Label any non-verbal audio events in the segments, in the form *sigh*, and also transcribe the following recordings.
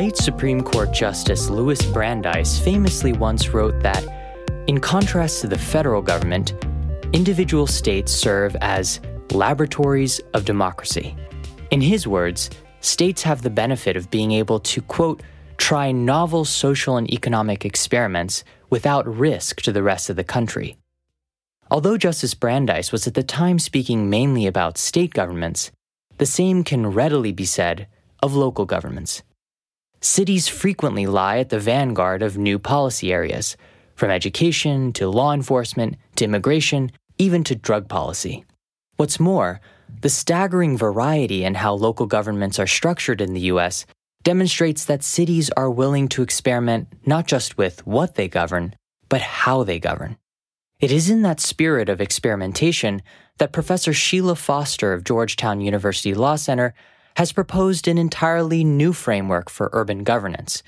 late Supreme Court Justice Louis Brandeis famously once wrote that, in contrast to the federal government, individual states serve as laboratories of democracy. In his words, states have the benefit of being able to, quote, try novel social and economic experiments without risk to the rest of the country. Although Justice Brandeis was at the time speaking mainly about state governments, the same can readily be said of local governments. Cities frequently lie at the vanguard of new policy areas, from education to law enforcement to immigration, even to drug policy. What's more, the staggering variety in how local governments are structured in the US demonstrates that cities are willing to experiment not just with what they govern, but how they govern. It is in that spirit of experimentation that Professor Sheila Foster of Georgetown University Law Center has proposed an entirely new framework for urban governance,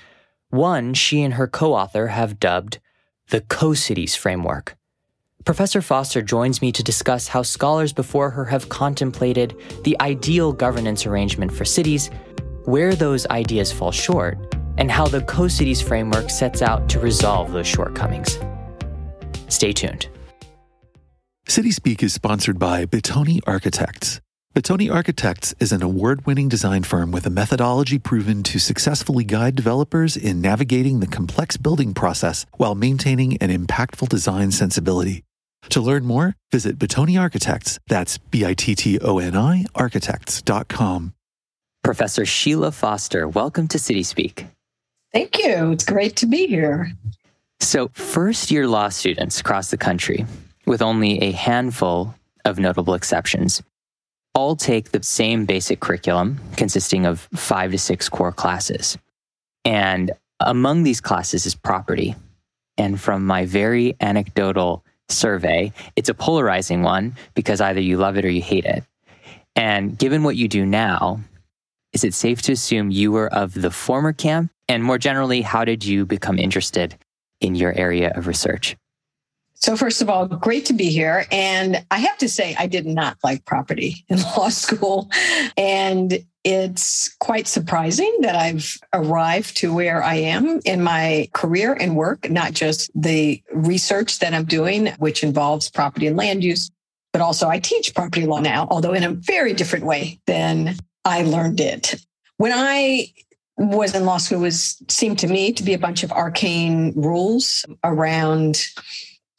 one she and her co author have dubbed the Co Cities Framework. Professor Foster joins me to discuss how scholars before her have contemplated the ideal governance arrangement for cities, where those ideas fall short, and how the Co Cities framework sets out to resolve those shortcomings. Stay tuned. City Speak is sponsored by Bittoni Architects. Bittoni Architects is an award winning design firm with a methodology proven to successfully guide developers in navigating the complex building process while maintaining an impactful design sensibility. To learn more, visit Bittoni Architects, that's B I T T O N I architects.com. Professor Sheila Foster, welcome to City Speak. Thank you. It's great to be here. So, first year law students across the country, with only a handful of notable exceptions, all take the same basic curriculum consisting of five to six core classes. And among these classes is property. And from my very anecdotal survey, it's a polarizing one because either you love it or you hate it. And given what you do now, is it safe to assume you were of the former camp? And more generally, how did you become interested in your area of research? So, first of all, great to be here. And I have to say, I did not like property *laughs* in law school. And it's quite surprising that I've arrived to where I am in my career and work, not just the research that I'm doing, which involves property and land use, but also I teach property law now, although in a very different way than I learned it. When I was in law school was seemed to me to be a bunch of arcane rules around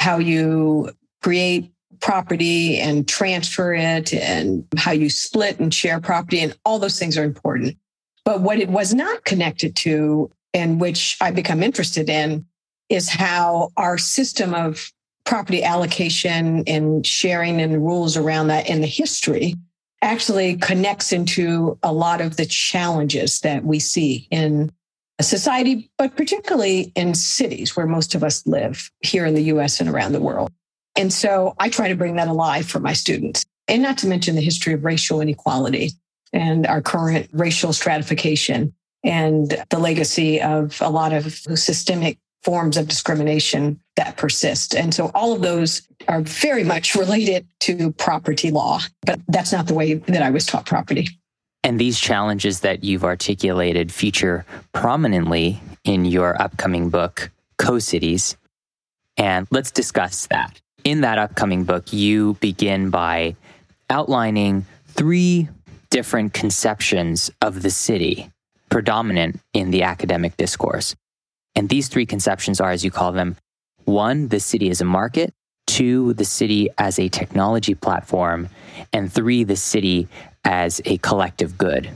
how you create property and transfer it and how you split and share property and all those things are important. But what it was not connected to and which I become interested in is how our system of property allocation and sharing and the rules around that in the history actually connects into a lot of the challenges that we see in society, but particularly in cities where most of us live here in the US and around the world. And so I try to bring that alive for my students. And not to mention the history of racial inequality and our current racial stratification and the legacy of a lot of systemic forms of discrimination that persist. And so all of those are very much related to property law, but that's not the way that I was taught property. And these challenges that you've articulated feature prominently in your upcoming book, Co Cities. And let's discuss that. In that upcoming book, you begin by outlining three different conceptions of the city predominant in the academic discourse. And these three conceptions are, as you call them, one, the city as a market, two, the city as a technology platform, and three, the city as a collective good.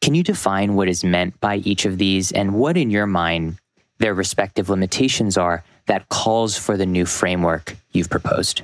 Can you define what is meant by each of these and what, in your mind, their respective limitations are that calls for the new framework you've proposed?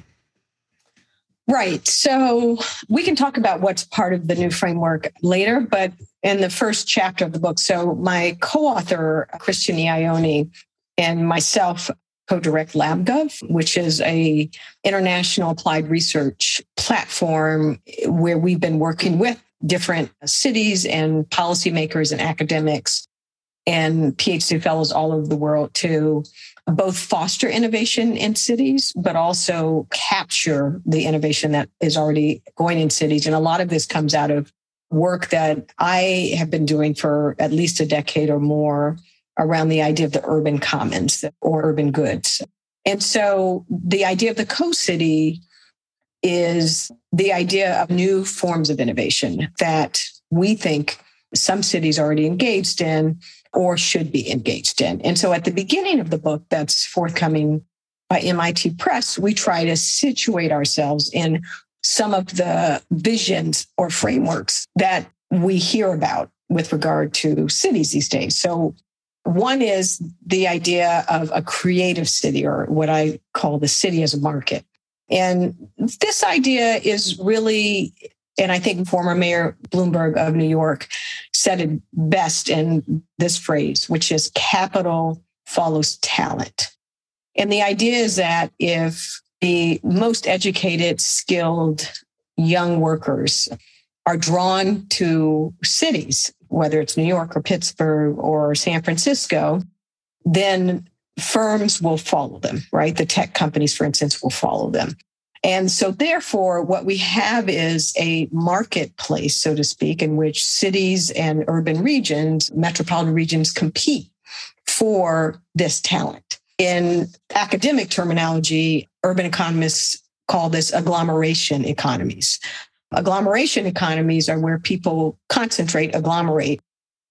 Right. So we can talk about what's part of the new framework later, but in the first chapter of the book, so my co author, Christian Iaione, and myself co-direct LabGov, which is a international applied research platform where we've been working with different cities and policymakers and academics and PhD fellows all over the world to both foster innovation in cities, but also capture the innovation that is already going in cities. And a lot of this comes out of work that I have been doing for at least a decade or more around the idea of the urban commons or urban goods. And so the idea of the co city is the idea of new forms of innovation that we think some cities already engaged in or should be engaged in. And so at the beginning of the book that's forthcoming by MIT Press, we try to situate ourselves in some of the visions or frameworks that we hear about with regard to cities these days. So one is the idea of a creative city or what I call the city as a market. And this idea is really, and I think former Mayor Bloomberg of New York said it best in this phrase, which is capital follows talent. And the idea is that if the most educated, skilled young workers are drawn to cities, whether it's New York or Pittsburgh or San Francisco, then firms will follow them, right? The tech companies, for instance, will follow them. And so, therefore, what we have is a marketplace, so to speak, in which cities and urban regions, metropolitan regions compete for this talent. In academic terminology, urban economists call this agglomeration economies. Agglomeration economies are where people concentrate, agglomerate,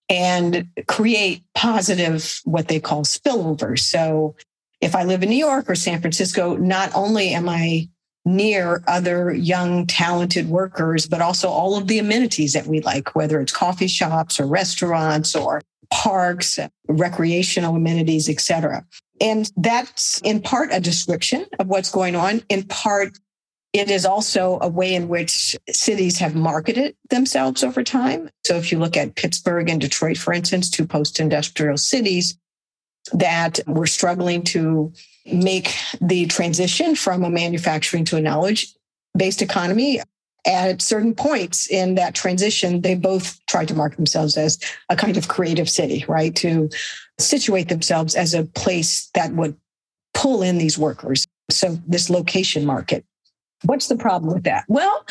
and create positive, what they call spillovers. So if I live in New York or San Francisco, not only am I near other young, talented workers, but also all of the amenities that we like, whether it's coffee shops or restaurants or parks, recreational amenities, et cetera. And that's in part a description of what's going on. In part, it is also a way in which cities have marketed themselves over time. So if you look at Pittsburgh and Detroit, for instance, two post industrial cities that were struggling to make the transition from a manufacturing to a knowledge based economy. At certain points in that transition, they both tried to market themselves as a kind of creative city, right? To situate themselves as a place that would pull in these workers. So, this location market. What's the problem with that? Well,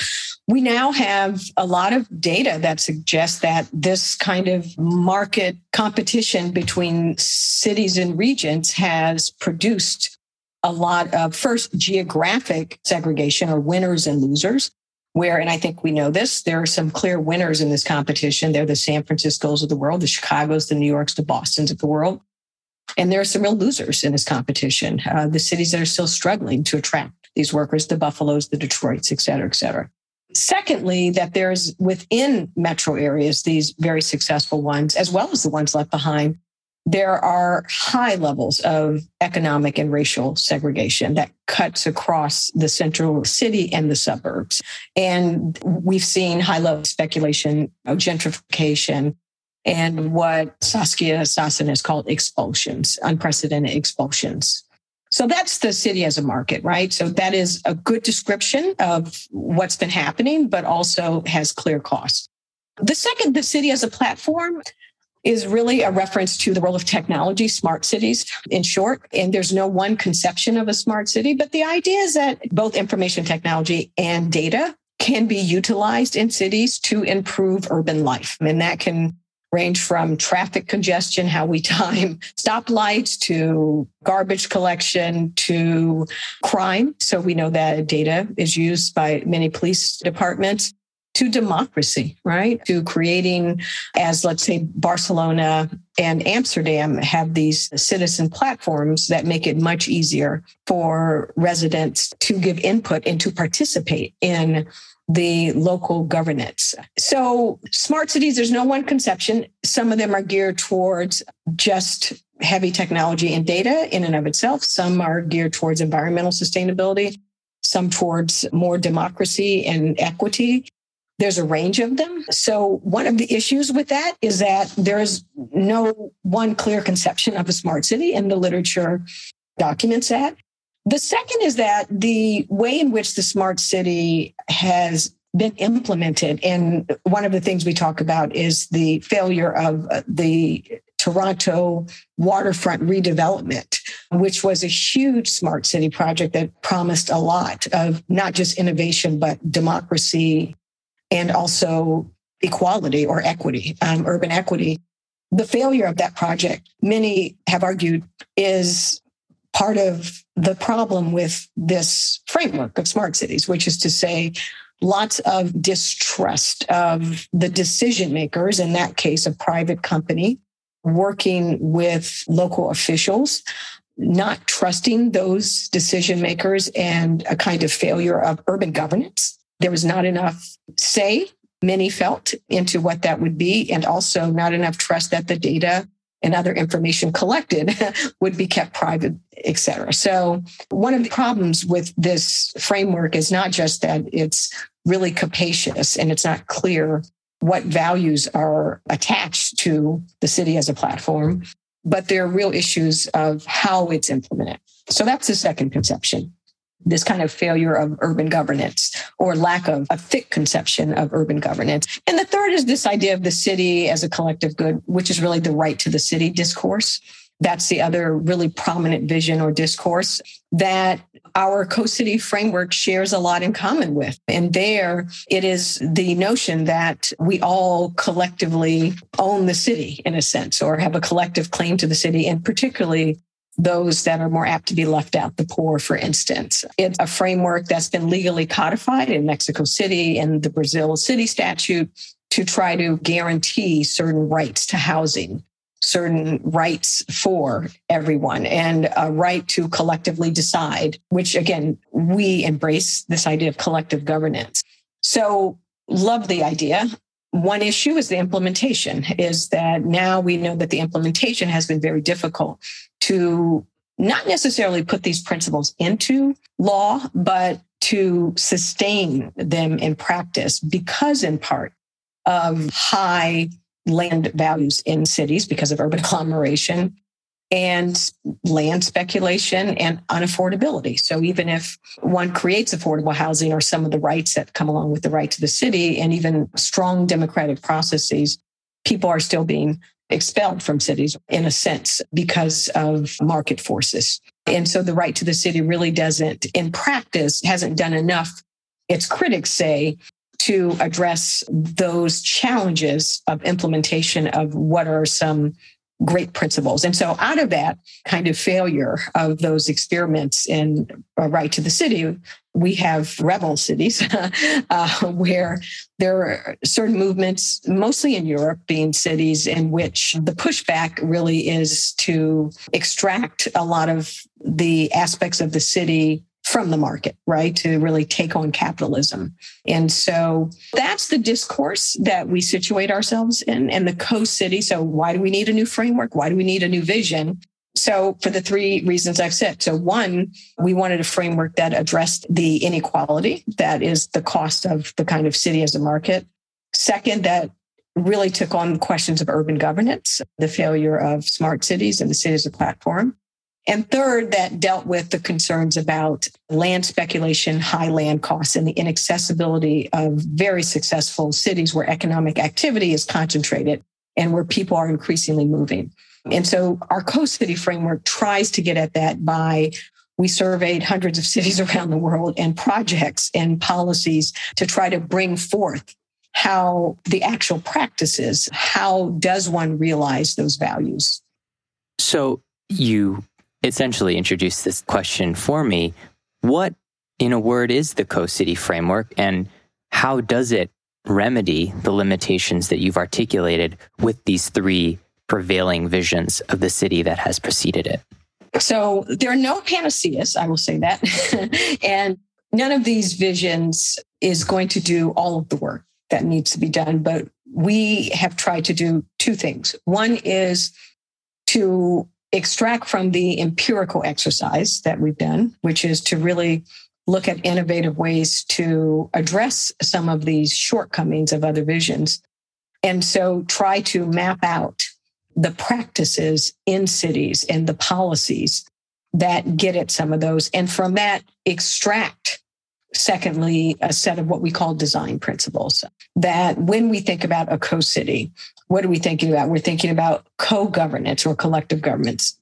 we now have a lot of data that suggests that this kind of market competition between cities and regions has produced a lot of first geographic segregation or winners and losers where, and I think we know this, there are some clear winners in this competition. They're the San Franciscos of the world, the Chicago's, the New York's, the Boston's of the world. And there are some real losers in this competition. Uh, the cities that are still struggling to attract these workers, the Buffaloes, the Detroits, et cetera, et cetera. Secondly, that there's within metro areas, these very successful ones, as well as the ones left behind, there are high levels of economic and racial segregation that cuts across the central city and the suburbs. And we've seen high level speculation of gentrification and what Saskia Sassen has called expulsions, unprecedented expulsions. So that's the city as a market, right? So that is a good description of what's been happening, but also has clear costs. The second, the city as a platform, is really a reference to the role of technology, smart cities in short. And there's no one conception of a smart city, but the idea is that both information technology and data can be utilized in cities to improve urban life. And that can range from traffic congestion, how we *laughs* time stoplights to garbage collection to crime. So we know that data is used by many police departments to democracy, right? To creating, as let's say Barcelona and Amsterdam have these citizen platforms that make it much easier for residents to give input and to participate in the local governance. So, smart cities, there's no one conception. Some of them are geared towards just heavy technology and data in and of itself. Some are geared towards environmental sustainability, some towards more democracy and equity. There's a range of them. So, one of the issues with that is that there's no one clear conception of a smart city, and the literature documents that. The second is that the way in which the smart city has been implemented, and one of the things we talk about is the failure of uh, the Toronto waterfront redevelopment, which was a huge smart city project that promised a lot of not just innovation, but democracy and also equality or equity, um, urban equity. The failure of that project, many have argued, is part of the problem with this framework of smart cities, which is to say, lots of distrust of the decision makers, in that case, a private company, working with local officials, not trusting those decision makers, and a kind of failure of urban governance. There was not enough say, many felt, into what that would be, and also not enough trust that the data and other information collected *laughs* would be kept private, et cetera. So one of the problems with this framework is not just that it's really capacious and it's not clear what values are attached to the city as a platform, but there are real issues of how it's implemented. So that's the second conception this kind of failure of urban governance or lack of a thick conception of urban governance. And the third is this idea of the city as a collective good, which is really the right to the city discourse. That's the other really prominent vision or discourse that our co-city framework shares a lot in common with. And there it is the notion that we all collectively own the city in a sense or have a collective claim to the city and particularly those that are more apt to be left out, the poor, for instance. It's a framework that's been legally codified in Mexico City and the Brazil City Statute to try to guarantee certain rights to housing, certain rights for everyone, and a right to collectively decide, which again, we embrace this idea of collective governance. So, love the idea. One issue is the implementation, is that now we know that the implementation has been very difficult to not necessarily put these principles into law, but to sustain them in practice because, in part, of high land values in cities because of urban *laughs* agglomeration and land speculation and unaffordability. So even if one creates affordable housing or some of the rights that come along with the right to the city and even strong democratic processes, people are still being expelled from cities in a sense because of market forces. And so the right to the city really doesn't, in practice, hasn't done enough, its critics say, to address those challenges of implementation of what are some great principles. And so, out of that kind of failure of those experiments in Right to the City, we have rebel cities *laughs* uh, where there are certain movements, mostly in Europe, being cities in which the pushback really is to extract a lot of the aspects of the city from the market, right? To really take on capitalism. And so that's the discourse that we situate ourselves in and the co city. So, why do we need a new framework? Why do we need a new vision? So, for the three reasons I've said. So, one, we wanted a framework that addressed the inequality that is the cost of the kind of city as a market. Second, that really took on questions of urban governance, the failure of smart cities and the city as a platform. And third, that dealt with the concerns about land speculation, high land costs, and the inaccessibility of very successful cities where economic activity is concentrated and where people are increasingly moving. And so our Co city framework tries to get at that by we surveyed hundreds of cities *laughs* around the world and projects and policies to try to bring forth how the actual practices, how does one realize those values? So you essentially introduced this question for me. What, in a word, is the Co City framework and how does it remedy the limitations that you've articulated with these three prevailing visions of the city that has preceded it? So there are no panaceas, I will say that. *laughs* and none of these visions is going to do all of the work that needs to be done. But we have tried to do two things. One is to extract from the empirical exercise that we've done, which is to really look at innovative ways to address some of these shortcomings of other visions. And so try to map out the practices in cities and the policies that get at some of those. And from that, extract, secondly, a set of what we call design principles that when we think about a co city, what are we thinking about? We're thinking about co governance or collective governance,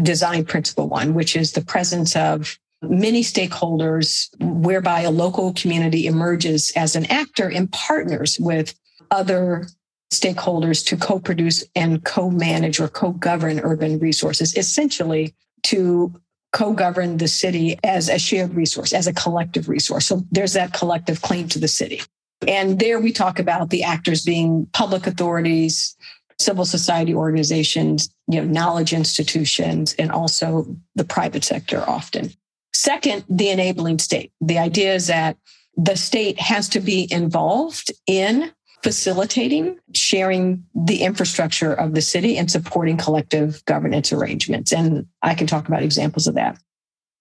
design principle one, which is the presence of many stakeholders, whereby a local community emerges as an actor and partners with other stakeholders to co produce and co manage or co govern urban resources, essentially to co govern the city as a shared resource, as a collective resource. So there's that collective claim to the city. And there we talk about the actors being public authorities, civil society organizations, you know, knowledge institutions, and also the private sector often. Second, the enabling state. The idea is that the state has to be involved in facilitating sharing the infrastructure of the city and supporting collective governance arrangements. And I can talk about examples of that.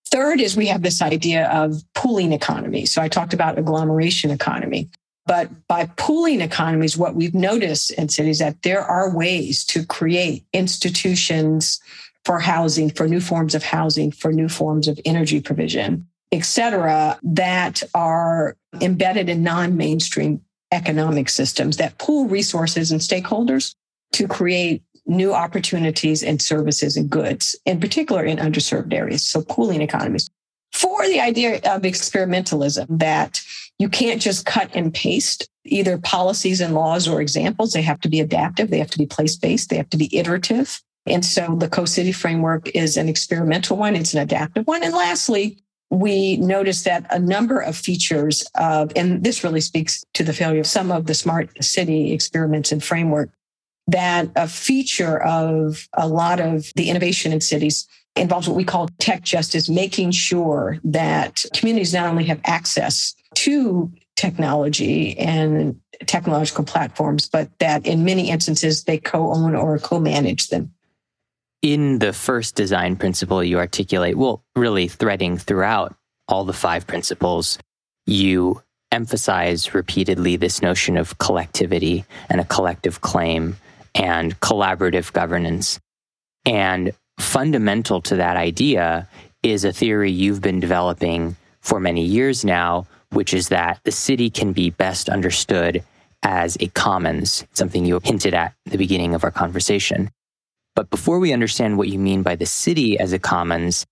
Third is we have this idea of pooling economy. So I talked about agglomeration economy. But by pooling economies, what we've noticed in cities that there are ways to create institutions for housing, for new forms of housing, for new forms of energy provision, et cetera, that are embedded in non-mainstream economic systems that pool resources and stakeholders to create new opportunities and services and goods, in particular in underserved areas. So pooling economies. For the idea of experimentalism, that you can't just cut and paste either policies and laws or examples. They have to be adaptive. They have to be place based. They have to be iterative. And so the Co-City framework is an experimental one. It's an adaptive one. And lastly, we noticed that a number of features of, and this really speaks to the failure of some of the smart city experiments and framework, that a feature of a lot of the innovation in cities involves what we call tech justice, making sure that communities not only have access to technology and technological platforms, but that in many instances they co own or co manage them in the first design principle you articulate, well, really threading throughout all the five principles, you emphasize repeatedly this notion of collectivity and a collective claim and collaborative governance. And fundamental to that idea is a theory you've been developing for many years now, which is that the city can be best understood as a commons, something you hinted at the beginning of our conversation. But before we understand what you mean by the city as a commons,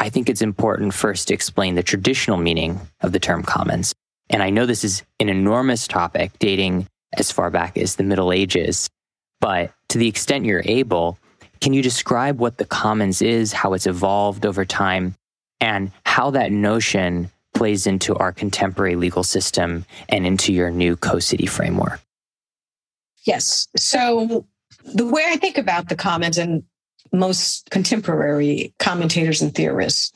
I think it's important first to explain the traditional meaning of the term commons. And I know this is an enormous topic dating as far back as the Middle Ages, but to the extent you're able, can you describe what the commons is, how it's evolved over time, and how that notion plays into our contemporary legal system and into your new Co City framework? Yes. So the way I think about the commons and most contemporary commentators and theorists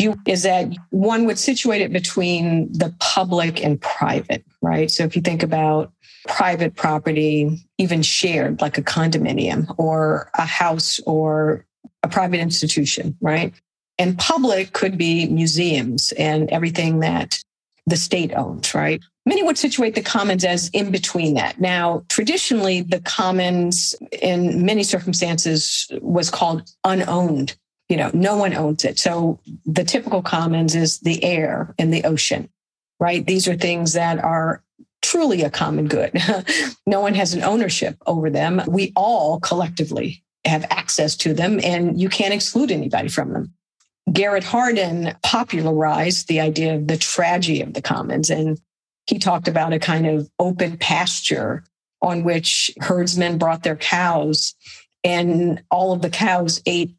you, is that one would situate it between the public and private, right? So if you think about private property, even shared, like a condominium or a house or a private institution, right? And public could be museums and everything that the state owns, right? Many would situate the commons as in between that. Now, traditionally, the commons in many circumstances was called unowned. You know, no one owns it. So the typical commons is the air and the ocean, right? These are things that are truly a common good. *laughs* no one has an ownership over them. We all collectively have access to them, and you can't exclude anybody from them. Garrett Hardin popularized the idea of the tragedy of the commons. And he talked about a kind of open pasture on which herdsmen brought their cows and all of the cows ate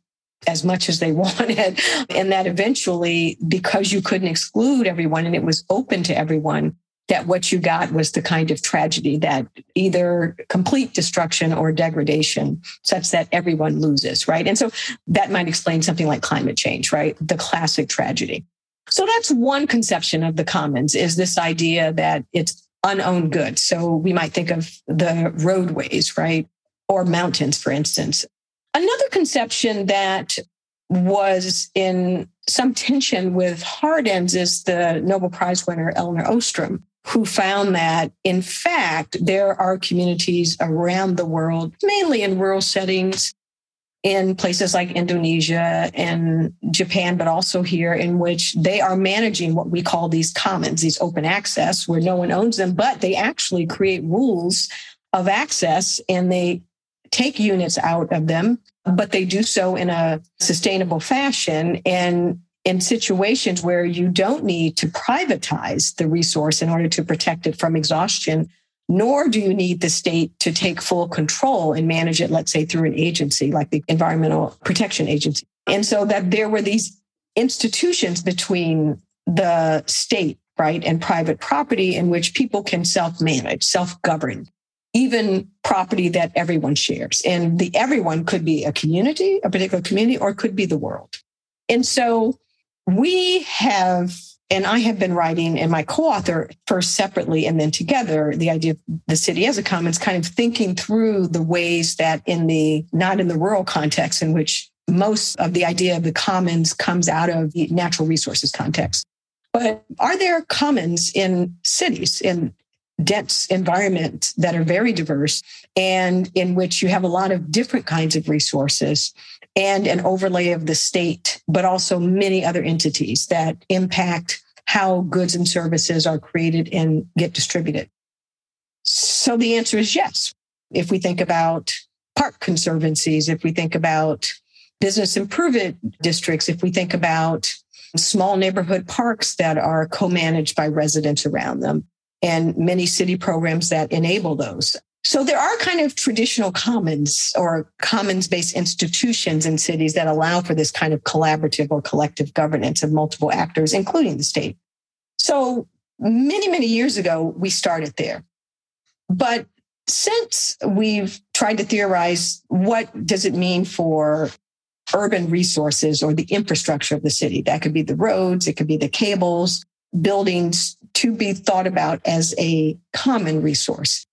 as much as they *laughs* wanted. And that eventually, because you couldn't exclude everyone and it was open to everyone, that what you got was the kind of tragedy that either complete destruction or degradation, such that everyone loses, right? And so that might explain something like climate change, right? The classic tragedy. So that's one conception of the commons is this idea that it's unowned goods. So we might think of the roadways, right? Or mountains, for instance. Another conception that was in some tension with Hardin's is the Nobel Prize winner Elinor Ostrom, who found that, in fact, there are communities around the world, mainly in rural settings, in places like Indonesia and Japan, but also here, in which they are managing what we call these commons, these open access, where no one owns them, but they actually create rules of access and they take units out of them, but they do so in a sustainable fashion. And in situations where you don't need to privatize the resource in order to protect it from exhaustion, nor do you need the state to take full control and manage it, let's say through an agency like the Environmental Protection Agency. And so that there were these institutions between the state, right, and private property in which people can self manage, self govern, even property that everyone shares. And the everyone could be a community, a particular community, or it could be the world. And so we have and I have been writing, and my co author first separately and then together, the idea of the city as a commons, kind of thinking through the ways that in the not in the rural context in which most of the idea of the commons comes out of the natural resources context. But are there commons in cities, in dense environments that are very diverse and in which you have a lot of different kinds of resources and an overlay of the state, but also many other entities that impact how goods and services are created and get distributed? So the answer is yes. If we think about park conservancies, if we think about business improvement districts, if we think about small neighborhood parks that are co managed by residents around them, and many city programs that enable those. So there are kind of traditional commons or commons based institutions in cities that allow for this kind of collaborative or collective governance of multiple actors, including the state. So many, many years ago, we started there. But since we've tried to theorize what does it mean for urban resources or the infrastructure of the city, that could be the roads, it could be the cables, buildings to be thought about as a common resource.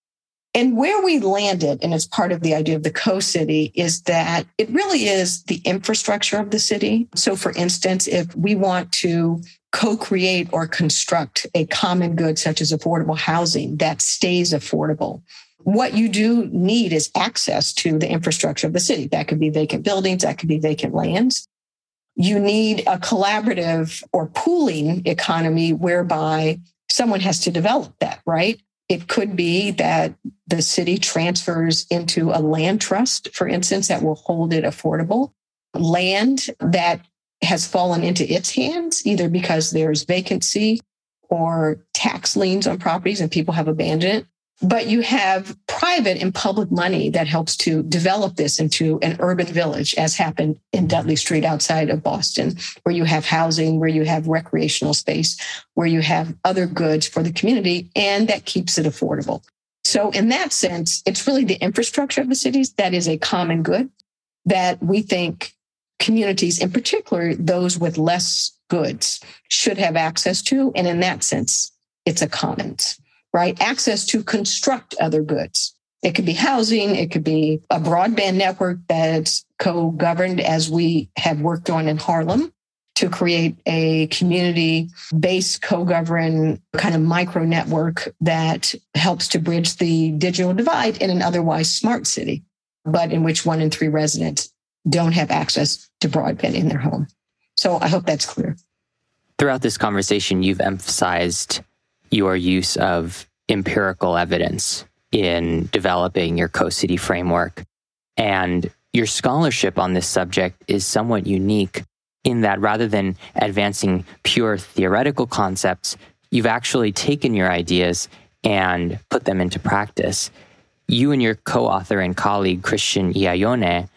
And where we landed, and it's part of the idea of the co city, is that it really is the infrastructure of the city. So, for instance, if we want to co create or construct a common good such as affordable housing that stays affordable, what you do need is access to the infrastructure of the city. That could be vacant buildings, that could be vacant lands. You need a collaborative or pooling economy whereby someone has to develop that, right? It could be that the city transfers into a land trust, for instance, that will hold it affordable. Land that has fallen into its hands, either because there's vacancy or tax liens on properties and people have abandoned it, but you have private and public money that helps to develop this into an urban village, as happened in Dudley Street outside of Boston, where you have housing, where you have recreational space, where you have other goods for the community, and that keeps it affordable. So, in that sense, it's really the infrastructure of the cities that is a common good that we think communities, in particular those with less goods, should have access to. And in that sense, it's a commons right? Access to construct other goods. It could be housing, it could be a broadband network that's co governed as we have worked on in Harlem to create a community based co governed kind of micro network that helps to bridge the digital divide in an otherwise smart city, but in which one in three residents don't have access to broadband in their home. So I hope that's clear. Throughout this conversation, you've emphasized your use of empirical evidence in developing your co-city framework. And your scholarship on this subject is somewhat unique in that rather than advancing pure theoretical concepts, you've actually taken your ideas and put them into practice. You and your co author and colleague, Christian Iaione,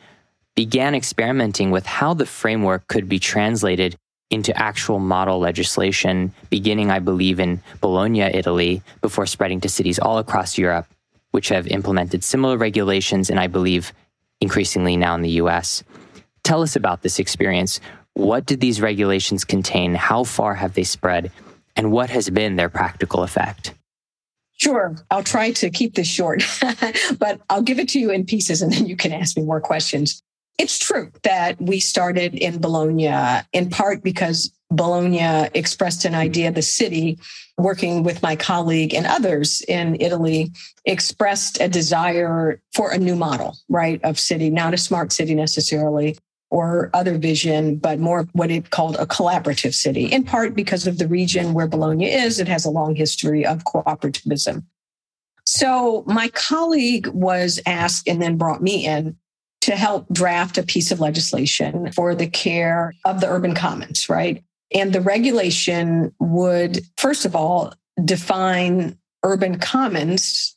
began experimenting with how the framework could be translated into actual model legislation, beginning, I believe, in Bologna, Italy, before spreading to cities all across Europe, which have implemented similar regulations, and I believe increasingly now in the US. Tell us about this experience. What did these regulations contain? How far have they spread? And what has been their practical effect? Sure. I'll try to keep this short, *laughs* but I'll give it to you in pieces and then you can ask me more questions. It's true that we started in Bologna in part because Bologna expressed an idea, the city, working with my colleague and others in Italy, expressed a desire for a new model, right, of city, not a smart city necessarily or other vision, but more what it called a collaborative city, in part because of the region where Bologna is. It has a long history of cooperativism. So my colleague was asked and then brought me in to help draft a piece of legislation for the care of the urban commons, right? And the regulation would, first of all, define urban commons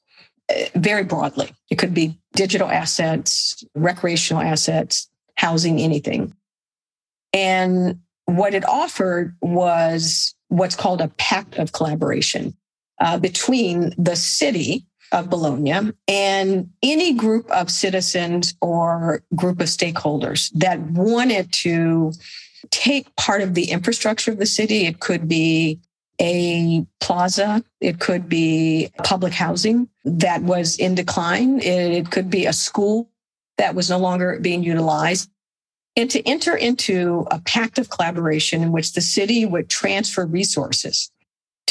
uh, very broadly. It could be digital assets, recreational assets, housing, anything. And what it offered was what's called a pact of collaboration uh, between the city of Bologna and any group of citizens or group of stakeholders that wanted to take part of the infrastructure of the city. It could be a plaza, it could be public housing that was in decline, it could be a school that was no longer being utilized. And to enter into a pact of collaboration in which the city would transfer resources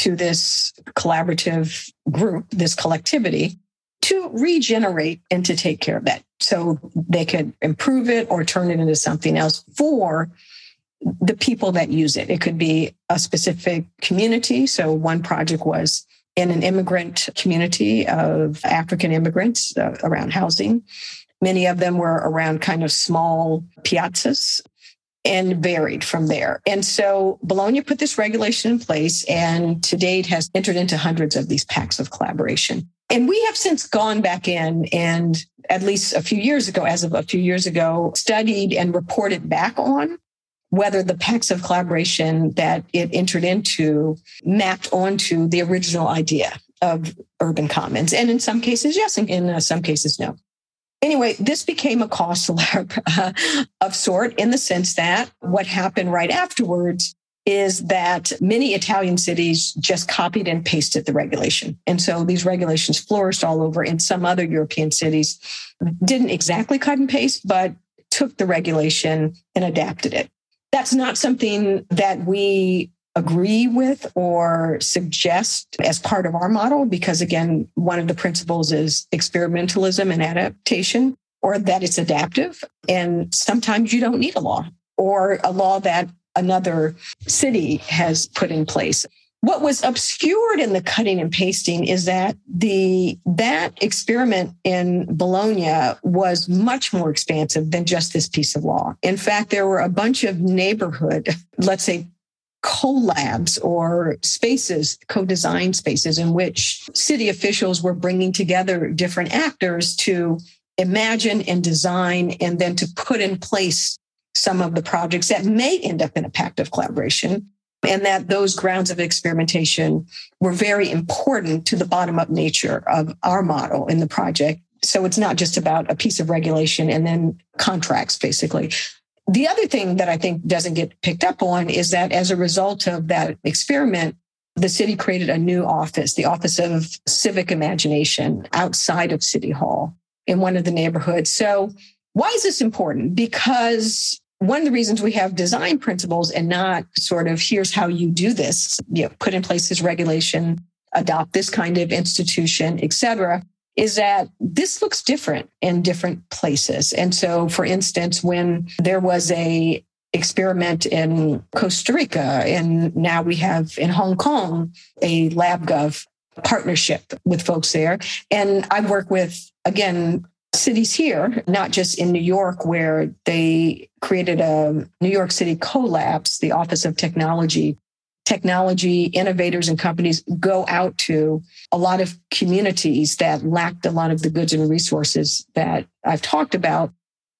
to this collaborative group, this collectivity, to regenerate and to take care of that. So they could improve it or turn it into something else for the people that use it. It could be a specific community. So one project was in an immigrant community of African immigrants uh, around housing. Many of them were around kind of small piazzas and varied from there. And so Bologna put this regulation in place and to date has entered into hundreds of these pacts of collaboration. And we have since gone back in and at least a few years ago, as of a few years ago, studied and reported back on whether the pacts of collaboration that it entered into mapped onto the original idea of urban commons. And in some cases, yes, and in uh, some cases, no. Anyway, this became a cause uh, of sort in the sense that what happened right afterwards is that many Italian cities just copied and pasted the regulation. And so these regulations flourished all over in some other European cities, didn't exactly cut and paste, but took the regulation and adapted it that's not something that we agree with or suggest as part of our model because again one of the principles is experimentalism and adaptation or that it's adaptive and sometimes you don't need a law or a law that another city has put in place what was obscured in the cutting and pasting is that the that experiment in Bologna was much more expansive than just this piece of law. In fact, there were a bunch of neighborhood, let's say collabs or spaces, co-design spaces in which city officials were bringing together different actors to imagine and design and then to put in place some of the projects that may end up in a pact of collaboration and that those grounds of experimentation were very important to the bottom up nature of our model in the project. So it's not just about a piece of regulation and then contracts, basically. The other thing that I think doesn't get picked up on is that as a result of that experiment, the city created a new office, the Office of Civic Imagination outside of City Hall in one of the neighborhoods. So why is this important? Because one of the reasons we have design principles and not sort of here's how you do this, you know, put in place this regulation, adopt this kind of institution, et cetera, is that this looks different in different places. And so, for instance, when there was a experiment in Costa Rica, and now we have in Hong Kong a LabGov partnership with folks there. And I work with, again, cities here, not just in New York, where they created a New York City collabs, the Office of Technology. Technology innovators and companies go out to a lot of communities that lacked a lot of the goods and resources that I've talked about,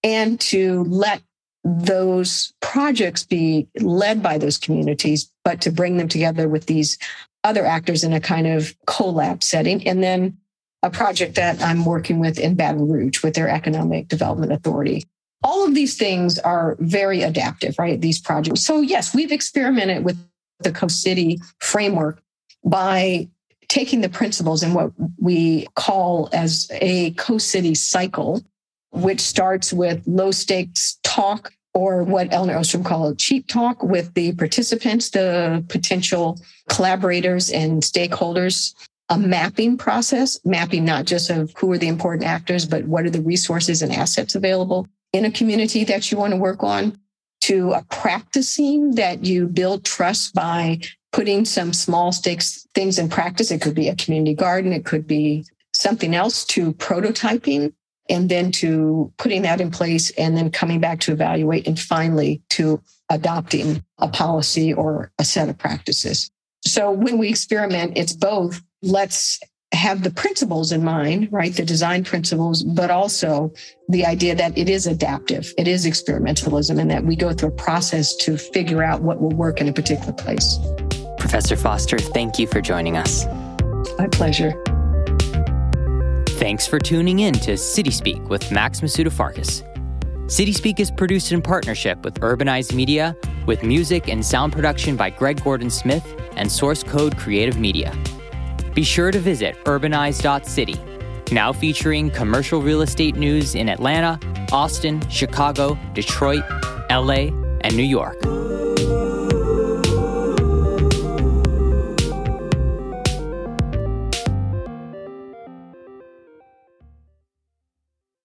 and to let those projects be led by those communities, but to bring them together with these other actors in a kind of collab setting. And then a project that I'm working with in Baton Rouge with their Economic Development Authority. All of these things are very adaptive, right? These projects. So, yes, we've experimented with the Co City framework by taking the principles in what we call as a Co City cycle, which starts with low stakes talk or what Elinor Ostrom called cheap talk with the participants, the potential collaborators and stakeholders a mapping process, mapping not just of who are the important actors, but what are the resources and assets available in a community that you want to work on, to a practicing that you build trust by putting some small stakes things in practice. It could be a community garden, it could be something else to prototyping and then to putting that in place and then coming back to evaluate and finally to adopting a policy or a set of practices. So when we experiment, it's both let's have the principles in mind, right? The design principles, but also the idea that it is adaptive, it is experimentalism, and that we go through a process to figure out what will work in a particular place. Professor Foster, thank you for joining us. My pleasure. Thanks for tuning in to City Speak with Max Masuda Farkas. City Speak is produced in partnership with Urbanized Media, with music and sound production by Greg Gordon Smith and Source Code Creative Media. Be sure to visit urbanize.city, now featuring commercial real estate news in Atlanta, Austin, Chicago, Detroit, LA, and New York.